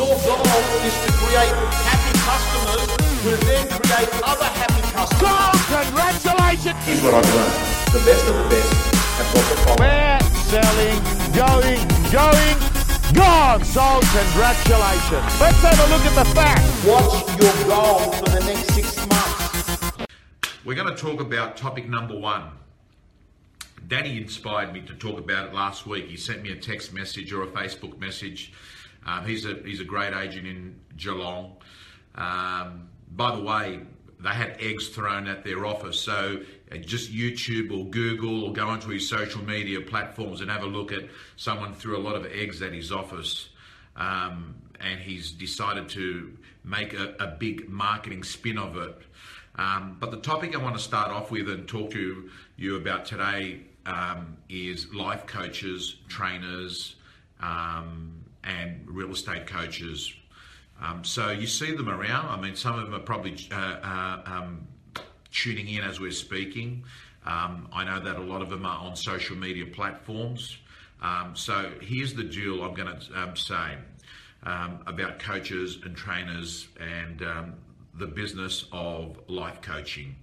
Your goal is to create happy customers who then create other happy customers. Congratulations! Here's what I've learned. The best of the best have got the following. We're selling, going, going, gone. So congratulations. Let's have a look at the facts. What's your goal for the next six months? We're going to talk about topic number one. Danny inspired me to talk about it last week. He sent me a text message or a Facebook message. Um, he's a he's a great agent in Geelong. Um, by the way, they had eggs thrown at their office, so uh, just YouTube or Google or go onto his social media platforms and have a look at someone threw a lot of eggs at his office. Um, and he's decided to make a, a big marketing spin of it. Um, but the topic I want to start off with and talk to you about today um, is life coaches, trainers, um, and real estate coaches. Um, so you see them around. I mean, some of them are probably uh, uh, um, tuning in as we're speaking. Um, I know that a lot of them are on social media platforms. Um, so here's the deal I'm going to um, say um, about coaches and trainers and the business of life coaching.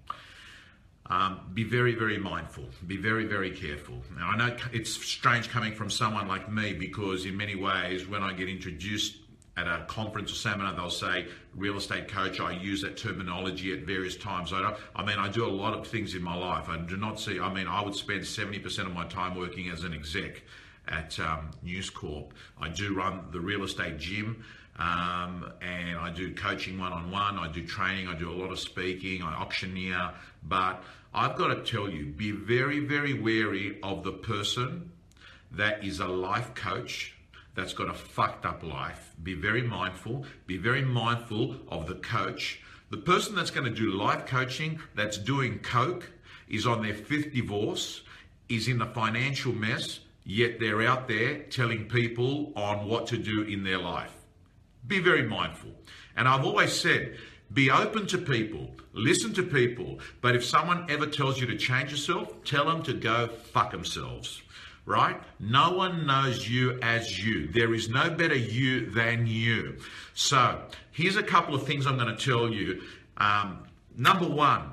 Um, be very, very mindful. Be very, very careful. Now, I know it's strange coming from someone like me because, in many ways, when I get introduced at a conference or seminar, they'll say real estate coach. I use that terminology at various times. I, I mean, I do a lot of things in my life. I do not see, I mean, I would spend 70% of my time working as an exec at um, News Corp. I do run the real estate gym. Um, and I do coaching one on one, I do training, I do a lot of speaking, I auctioneer. But I've got to tell you, be very, very wary of the person that is a life coach that's got a fucked up life. Be very mindful, be very mindful of the coach. The person that's going to do life coaching, that's doing coke, is on their fifth divorce, is in a financial mess, yet they're out there telling people on what to do in their life. Be very mindful. And I've always said, be open to people, listen to people, but if someone ever tells you to change yourself, tell them to go fuck themselves. Right? No one knows you as you. There is no better you than you. So, here's a couple of things I'm going to tell you. Um, number one,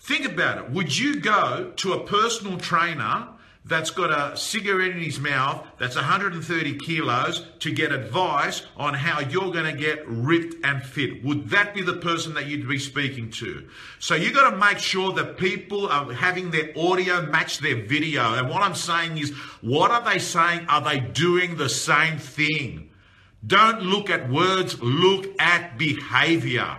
think about it. Would you go to a personal trainer that's got a cigarette in his mouth that's 130 kilos to get advice on how you're going to get ripped and fit? Would that be the person that you'd be speaking to? So you got to make sure that people are having their audio match their video. And what I'm saying is, what are they saying? Are they doing the same thing? Don't look at words, look at behavior.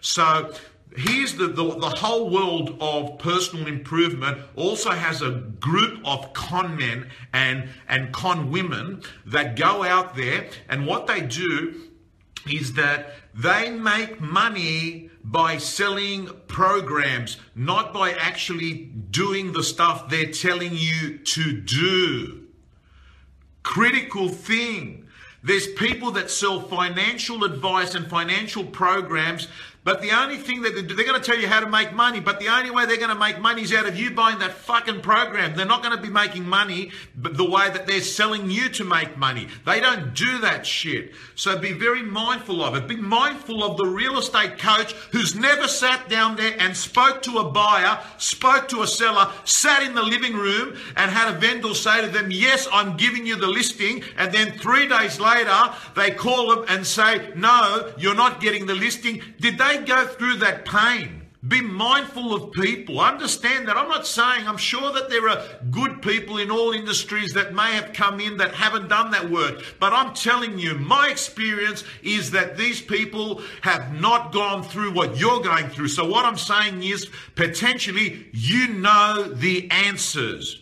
So here's the, the, the, whole world of personal improvement also has a group of con men and, and con women that go out there and what they do is that they make money by selling programs, not by actually doing the stuff they're telling you to do. Critical thing. There's people that sell financial advice and financial programs but the only thing that they're going to tell you how to make money, but the only way they're going to make money is out of you buying that fucking program. They're not going to be making money the way that they're selling you to make money. They don't do that shit. So be very mindful of it. Be mindful of the real estate coach who's never sat down there and spoke to a buyer, spoke to a seller, sat in the living room and had a vendor say to them, Yes, I'm giving you the listing. And then three days later, they call them and say, No, you're not getting the listing. Did they go through that pain. Be mindful of people. Understand that. I'm not saying, I'm sure that there are good people in all industries that may have come in that haven't done that work. But I'm telling you, my experience is that these people have not gone through what you're going through. So what I'm saying is potentially you know the answers.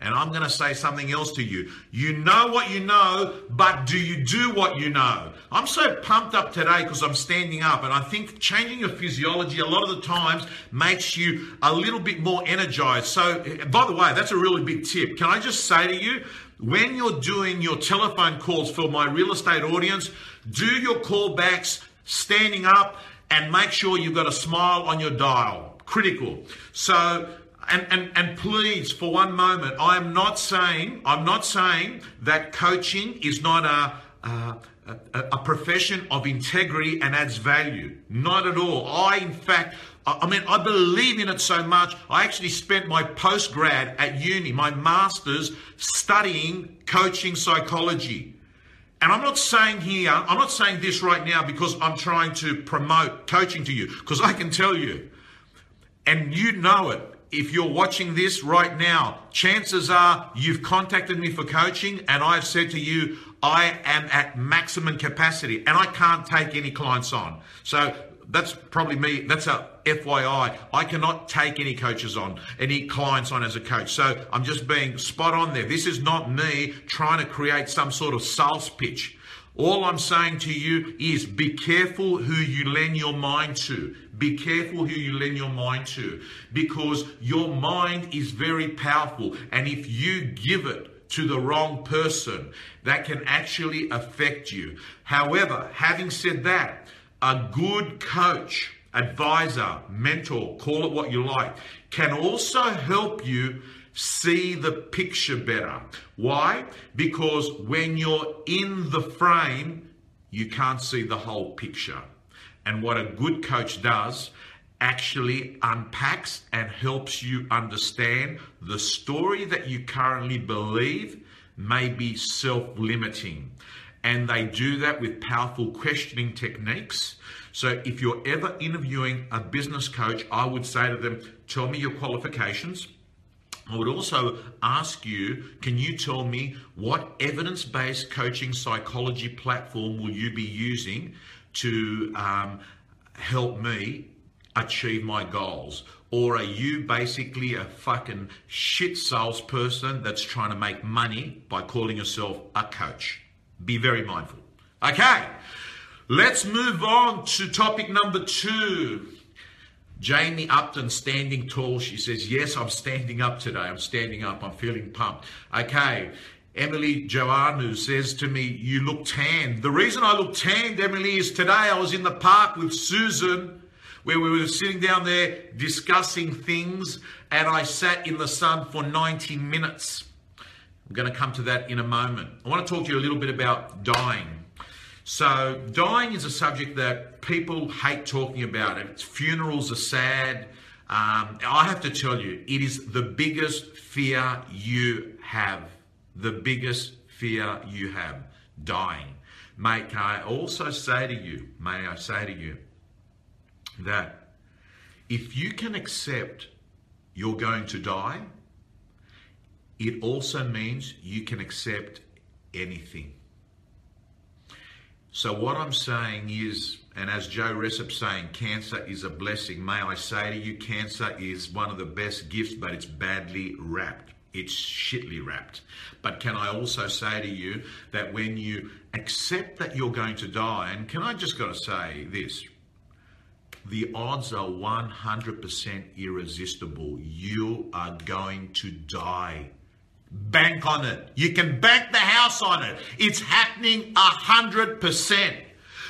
And I'm going to say something else to you. You know what you know, but do you do what you know? I'm so pumped up today because I'm standing up, and I think changing your physiology a lot of the times makes you a little bit more energized. So, by the way, that's a really big tip. Can I just say to you, when you're doing your telephone calls for my real estate audience, do your callbacks standing up and make sure you've got a smile on your dial. Critical. So, and, and, and please, for one moment, I am not saying, I'm not saying that coaching is not a, a, a profession of integrity and adds value. Not at all. I, in fact, I, I mean, I believe in it so much. I actually spent my post grad at uni, my master's, studying coaching psychology. And I'm not saying here, I'm not saying this right now because I'm trying to promote coaching to you, because I can tell you, and you know it, if you're watching this right now, chances are you've contacted me for coaching and I've said to you, I am at maximum capacity and I can't take any clients on. So that's probably me. That's a FYI. I cannot take any coaches on, any clients on as a coach. So I'm just being spot on there. This is not me trying to create some sort of sales pitch. All I'm saying to you is be careful who you lend your mind to. Be careful who you lend your mind to because your mind is very powerful. And if you give it to the wrong person, that can actually affect you. However, having said that, a good coach, advisor, mentor, call it what you like, can also help you see the picture better. Why? Because when you're in the frame, you can't see the whole picture. And what a good coach does actually unpacks and helps you understand the story that you currently believe may be self limiting. And they do that with powerful questioning techniques. So if you're ever interviewing a business coach, I would say to them, Tell me your qualifications I would also ask you can you tell me what evidence based coaching psychology platform will you be using to um, help me achieve my goals? Or are you basically a fucking shit salesperson that's trying to make money by calling yourself a coach? Be very mindful. Okay, let's move on to topic number two Jamie Upton standing tall. She says, Yes, I'm standing up today. I'm standing up. I'm feeling pumped. Okay. Emily Joannu says to me, You look tanned. The reason I look tanned, Emily, is today I was in the park with Susan where we were sitting down there discussing things and I sat in the sun for 90 minutes. I'm going to come to that in a moment. I want to talk to you a little bit about dying. So, dying is a subject that people hate talking about. It. Funerals are sad. Um, I have to tell you, it is the biggest fear you have. The biggest fear you have dying. May I also say to you, may I say to you, that if you can accept you're going to die, it also means you can accept anything. So what I'm saying is, and as Joe Resup's saying, cancer is a blessing. May I say to you, cancer is one of the best gifts, but it's badly wrapped. It's shitly wrapped. But can I also say to you that when you accept that you're going to die, and can I just got to say this, the odds are 100% irresistible. You are going to die bank on it. You can bank the house on it. It's happening a hundred percent.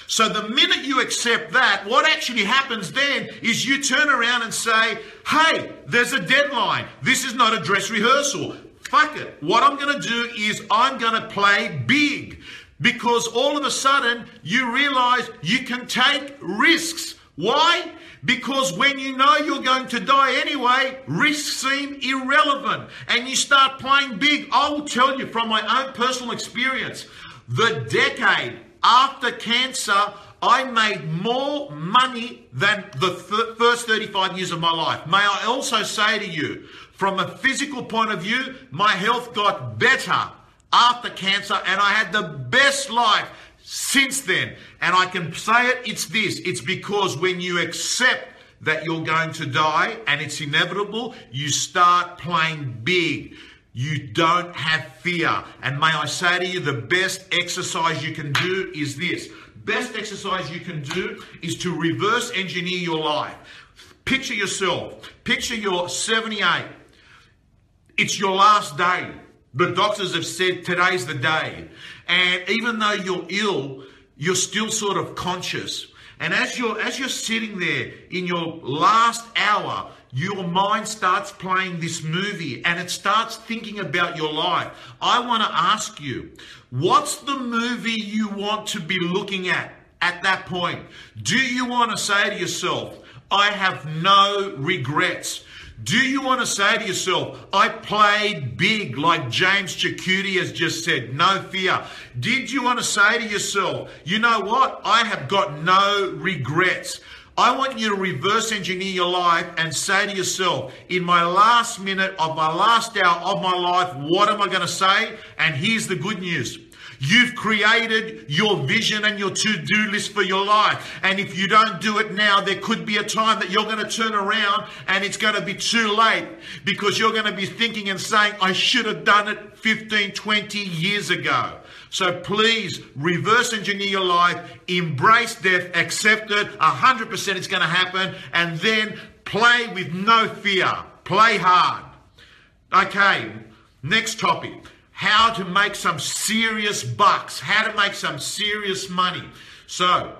So the minute you accept that, what actually happens then is you turn around and say, hey, there's a deadline. This is not a dress rehearsal. Fuck it. What I'm going to do is I'm going to play big because all of a sudden you realize you can take risks. Why? Because when you know you're going to die anyway, risks seem irrelevant and you start playing big. I will tell you from my own personal experience, the decade after cancer, I made more money than the th- first 35 years of my life. May I also say to you, from a physical point of view, my health got better after cancer and I had the best life since then. And I can say it, it's this it's because when you accept that you're going to die and it's inevitable, you start playing big. You don't have fear. And may I say to you, the best exercise you can do is this. Best exercise you can do is to reverse engineer your life. Picture yourself. Picture you're 78. It's your last day. The doctors have said today's the day. And even though you're ill, you're still sort of conscious. And as you're as you're sitting there in your last hour, your mind starts playing this movie and it starts thinking about your life. I want to ask you, what's the movie you want to be looking at at that point? Do you want to say to yourself, I have no regrets? Do you want to say to yourself, I played big like James Chakutay has just said, no fear? Did you want to say to yourself, you know what? I have got no regrets. I want you to reverse engineer your life and say to yourself, in my last minute of my last hour of my life, what am I going to say? And here's the good news. You've created your vision and your to do list for your life. And if you don't do it now, there could be a time that you're going to turn around and it's going to be too late because you're going to be thinking and saying, I should have done it 15, 20 years ago. So please reverse engineer your life, embrace death, accept it, 100% it's going to happen, and then play with no fear. Play hard. Okay, next topic how to make some serious bucks, how to make some serious money. So,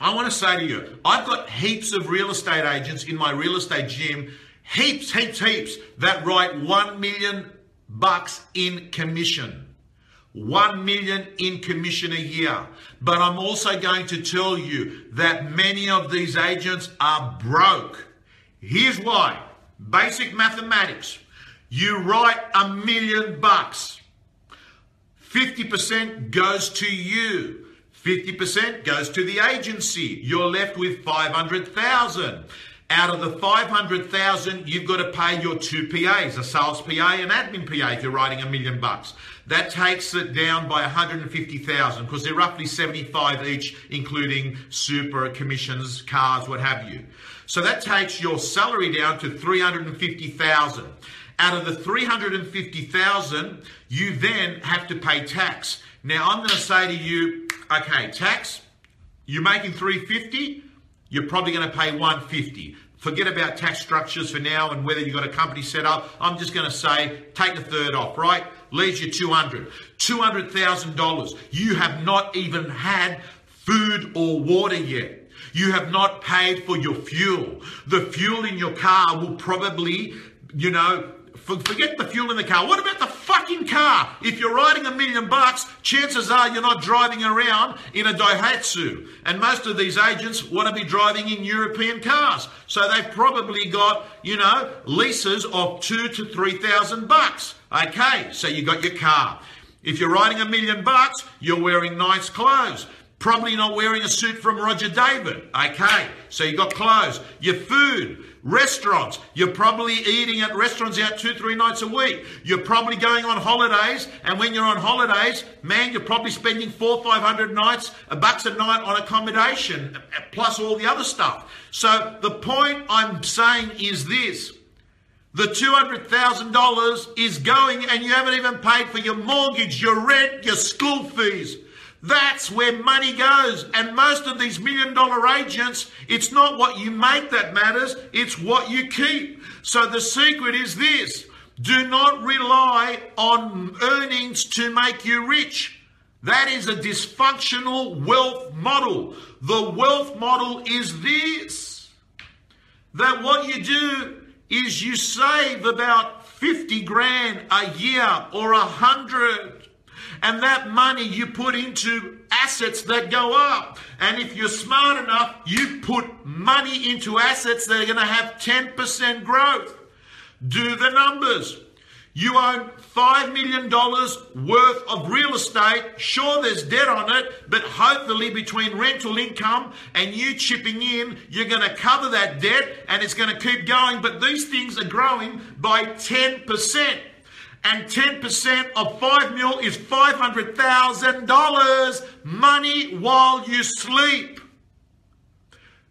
I want to say to you, I've got heaps of real estate agents in my real estate gym, heaps, heaps, heaps that write 1 million bucks in commission. 1 million in commission a year. But I'm also going to tell you that many of these agents are broke. Here's why. Basic mathematics. You write a million bucks. 50% goes to you. 50% goes to the agency. You're left with 500,000. Out of the 500,000, you've got to pay your two PAs, a sales PA and admin PA if you're writing a million bucks. That takes it down by 150,000 because they're roughly 75 each, including super, commissions, cars, what have you. So that takes your salary down to 350,000. Out of the 350,000, you then have to pay tax. Now I'm going to say to you, okay, tax, you're making 350, you're probably going to pay 150. Forget about tax structures for now and whether you've got a company set up. I'm just going to say take a third off, right? Leaves you 200. $200,000. You have not even had food or water yet. You have not paid for your fuel. The fuel in your car will probably, you know, forget the fuel in the car. What about the fucking car? If you're riding a million bucks, chances are you're not driving around in a Daihatsu. And most of these agents want to be driving in European cars. So they've probably got, you know, leases of two to three thousand bucks. Okay, so you got your car. If you're riding a million bucks, you're wearing nice clothes. Probably not wearing a suit from Roger David. Okay, so you got clothes. Your food Restaurants. You're probably eating at restaurants out two, three nights a week. You're probably going on holidays, and when you're on holidays, man, you're probably spending four, five hundred nights, a bucks a night on accommodation, uh, plus all the other stuff. So the point I'm saying is this. The $200,000 is going and you haven't even paid for your mortgage, your rent, your school fees. That's where money goes. And most of these million dollar agents, it's not what you make that matters, it's what you keep. So the secret is this do not rely on earnings to make you rich. That is a dysfunctional wealth model. The wealth model is this that what you do is you save about 50 grand a year or a hundred and that money you put into assets that go up. And if you're smart enough, you put money into assets that are going to have 10% growth. Do the numbers. You own $5 million worth of real estate. Sure, there's debt on it, but hopefully, between rental income and you chipping in, you're going to cover that debt and it's going to keep going. But these things are growing by 10% and 10% of 5 mil is $500,000 money while you sleep.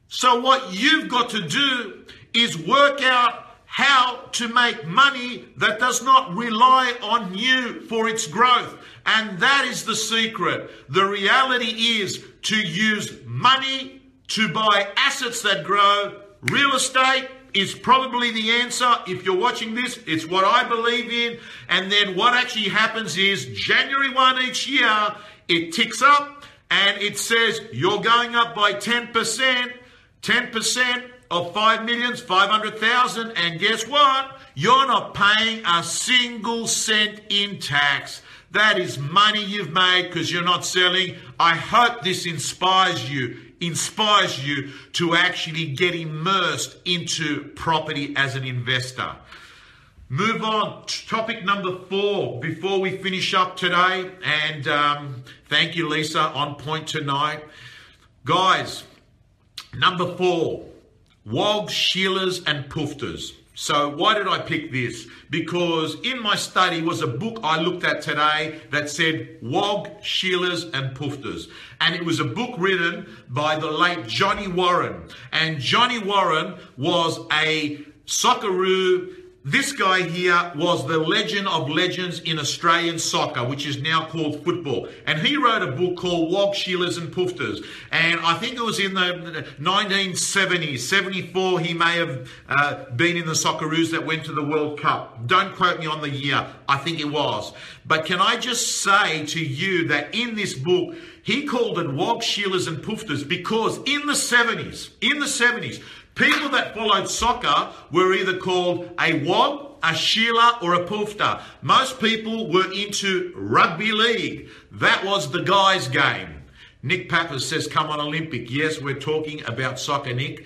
So, what you've got to do is work out how to make money that does not rely on you for its growth. And that is the secret. The reality is to use money to buy assets that grow, real estate, is probably the answer. If you're watching this, it's what I believe in. And then what actually happens is January 1 each year, it ticks up and it says you're going up by 10%, 10% of 5 million, 500,000, and guess what? You're not paying a single cent in tax. That is money you've made because you're not selling. I hope this inspires you, inspires you to actually get immersed into property as an investor. Move on. Topic number four before we finish up today. And um, thank you, Lisa, on point tonight. Guys, number four wogs, sheilas, and poofters. So why did I pick this? Because in my study was a book I looked at today that said Wog, Sheilas and Poofters. And it was a book written by the late Johnny Warren. And Johnny Warren was a Socceroo this guy here was the legend of legends in Australian soccer, which is now called football. And he wrote a book called Wog, Sheilas and Poofters. And I think it was in the 1970s, 74, he may have uh, been in the Socceroos that went to the World Cup. Don't quote me on the year. I think it was. But can I just say to you that in this book, he called it Wog, Shillers and Poofters because in the 70s, in the 70s, People that followed soccer were either called a wog, a sheila, or a poofter. Most people were into rugby league. That was the guy's game. Nick Pappas says, come on Olympic. Yes, we're talking about soccer, Nick.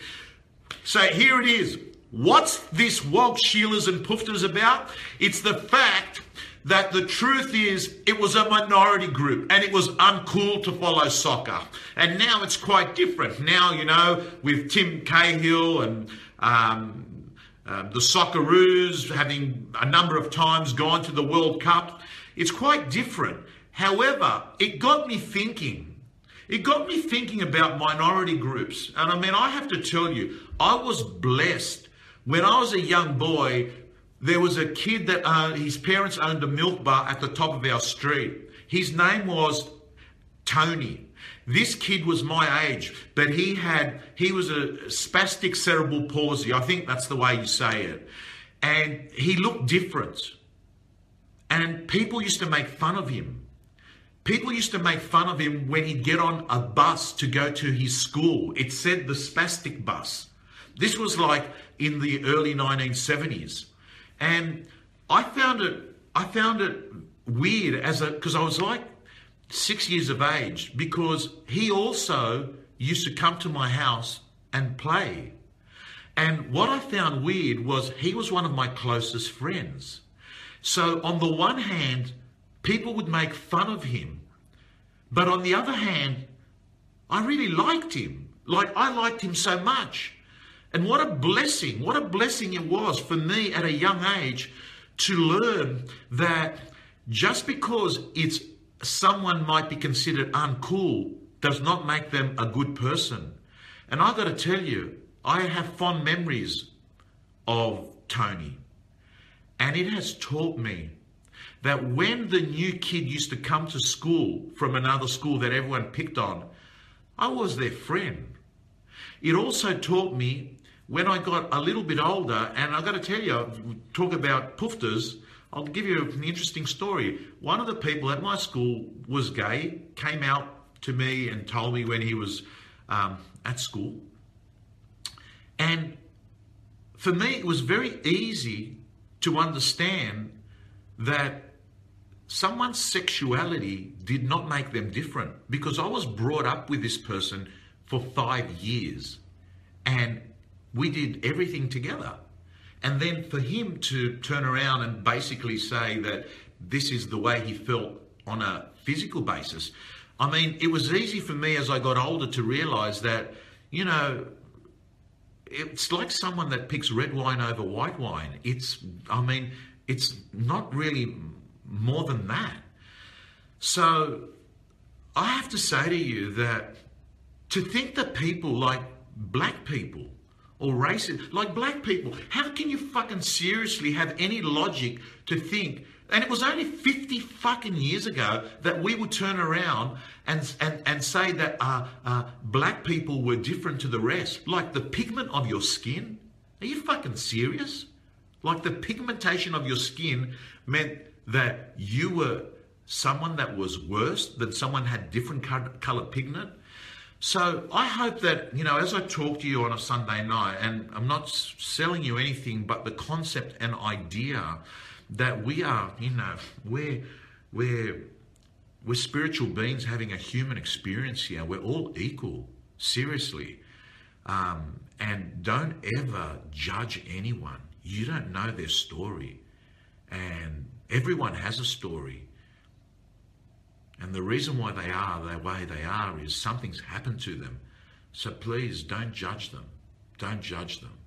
So here it is. What's this wog, sheilas, and poofters about? It's the fact that the truth is it was a minority group and it was uncool to follow soccer. And now it's quite different. Now, you know, with Tim Cahill and um, uh, the Socceroos having a number of times gone to the World Cup, it's quite different. However, it got me thinking. It got me thinking about minority groups. And I mean, I have to tell you, I was blessed when I was a young boy there was a kid that uh, his parents owned a milk bar at the top of our street. His name was Tony. This kid was my age, but he had he was a spastic cerebral palsy. I think that's the way you say it. And he looked different. And people used to make fun of him. People used to make fun of him when he'd get on a bus to go to his school. It said the spastic bus. This was like in the early 1970s. And I found it, I found it weird as a, because I was like six years of age, because he also used to come to my house and play. And what I found weird was he was one of my closest friends. So on the one hand, people would make fun of him. But on the other hand, I really liked him. Like I liked him so much. And what a blessing, what a blessing it was for me at a young age to learn that just because it's someone might be considered uncool does not make them a good person. And I got to tell you, I have fond memories of Tony. And it has taught me that when the new kid used to come to school from another school that everyone picked on, I was their friend. It also taught me when I got a little bit older, and I've got to tell you, talk about poofters, I'll give you an interesting story. One of the people at my school was gay, came out to me and told me when he was um, at school. And for me, it was very easy to understand that someone's sexuality did not make them different because I was brought up with this person for five years. And we did everything together. And then for him to turn around and basically say that this is the way he felt on a physical basis, I mean, it was easy for me as I got older to realize that, you know, it's like someone that picks red wine over white wine. It's, I mean, it's not really more than that. So I have to say to you that to think that people like black people or racist, like black people. How can you fucking seriously have any logic to think? And it was only 50 fucking years ago that we would turn around and, and, and say that uh, uh, black people were different to the rest. Like the pigment of your skin. Are you fucking serious? Like the pigmentation of your skin meant that you were someone that was worse, than someone had different color pigment. So I hope that, you know, as I talk to you on a Sunday night, and I'm not selling you anything but the concept and idea that we are, you know, we're, we're, we're spiritual beings having a human experience here. We're all equal, seriously. Um, and don't ever judge anyone. You don't know their story. And everyone has a story. And the reason why they are the way they are is something's happened to them. So please don't judge them. Don't judge them.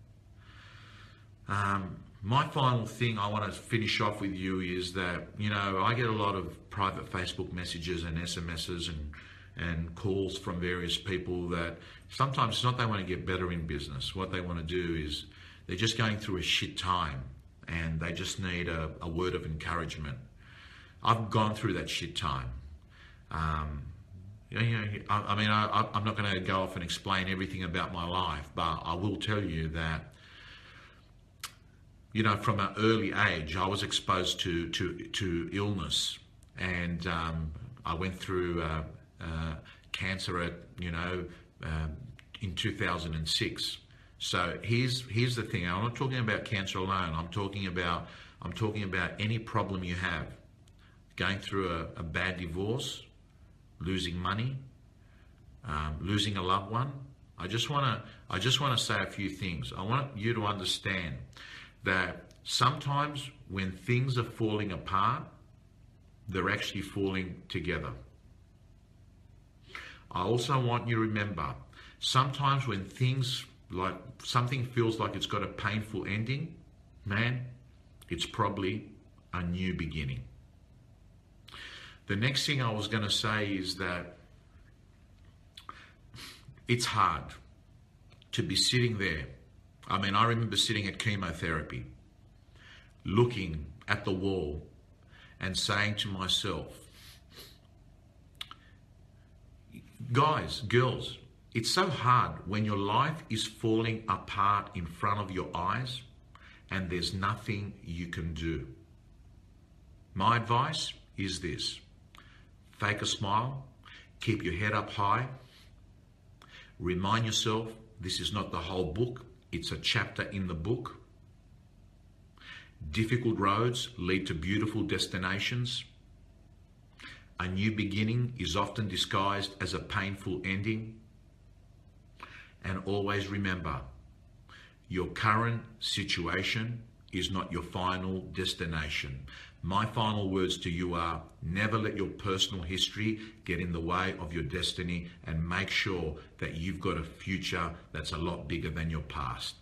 Um, my final thing I want to finish off with you is that, you know, I get a lot of private Facebook messages and SMSs and, and calls from various people that sometimes it's not they want to get better in business. What they want to do is they're just going through a shit time and they just need a, a word of encouragement. I've gone through that shit time. Um, you know, I, I mean, I, I'm not going to go off and explain everything about my life, but I will tell you that, you know, from an early age, I was exposed to to to illness, and um, I went through uh, uh, cancer at you know um, in 2006. So here's here's the thing. I'm not talking about cancer alone. I'm talking about I'm talking about any problem you have, going through a, a bad divorce, losing money, um, losing a loved one. I just want to I just want to say a few things. I want you to understand that sometimes when things are falling apart, they're actually falling together. I also want you to remember sometimes when things like something feels like it's got a painful ending, man, it's probably a new beginning. The next thing I was going to say is that it's hard to be sitting there. I mean, I remember sitting at chemotherapy, looking at the wall and saying to myself, guys, girls, it's so hard when your life is falling apart in front of your eyes and there's nothing you can do. My advice is this fake a smile, keep your head up high, remind yourself this is not the whole book, it's a chapter in the book. Difficult roads lead to beautiful destinations. A new beginning is often disguised as a painful ending. And always remember, your current situation is not your final destination. My final words to you are never let your personal history get in the way of your destiny and make sure that you've got a future that's a lot bigger than your past.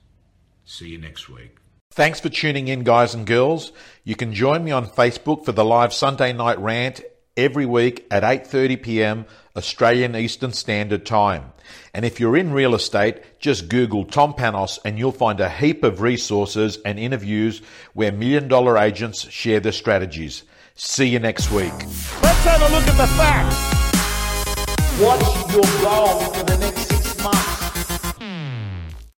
See you next week. Thanks for tuning in, guys and girls. You can join me on Facebook for the live Sunday night rant every week at 8:30 p.m. Australian Eastern Standard Time. And if you're in real estate, just Google Tom Panos and you'll find a heap of resources and interviews where million dollar agents share their strategies. See you next week. Let's have a look at the facts. What's your goal for the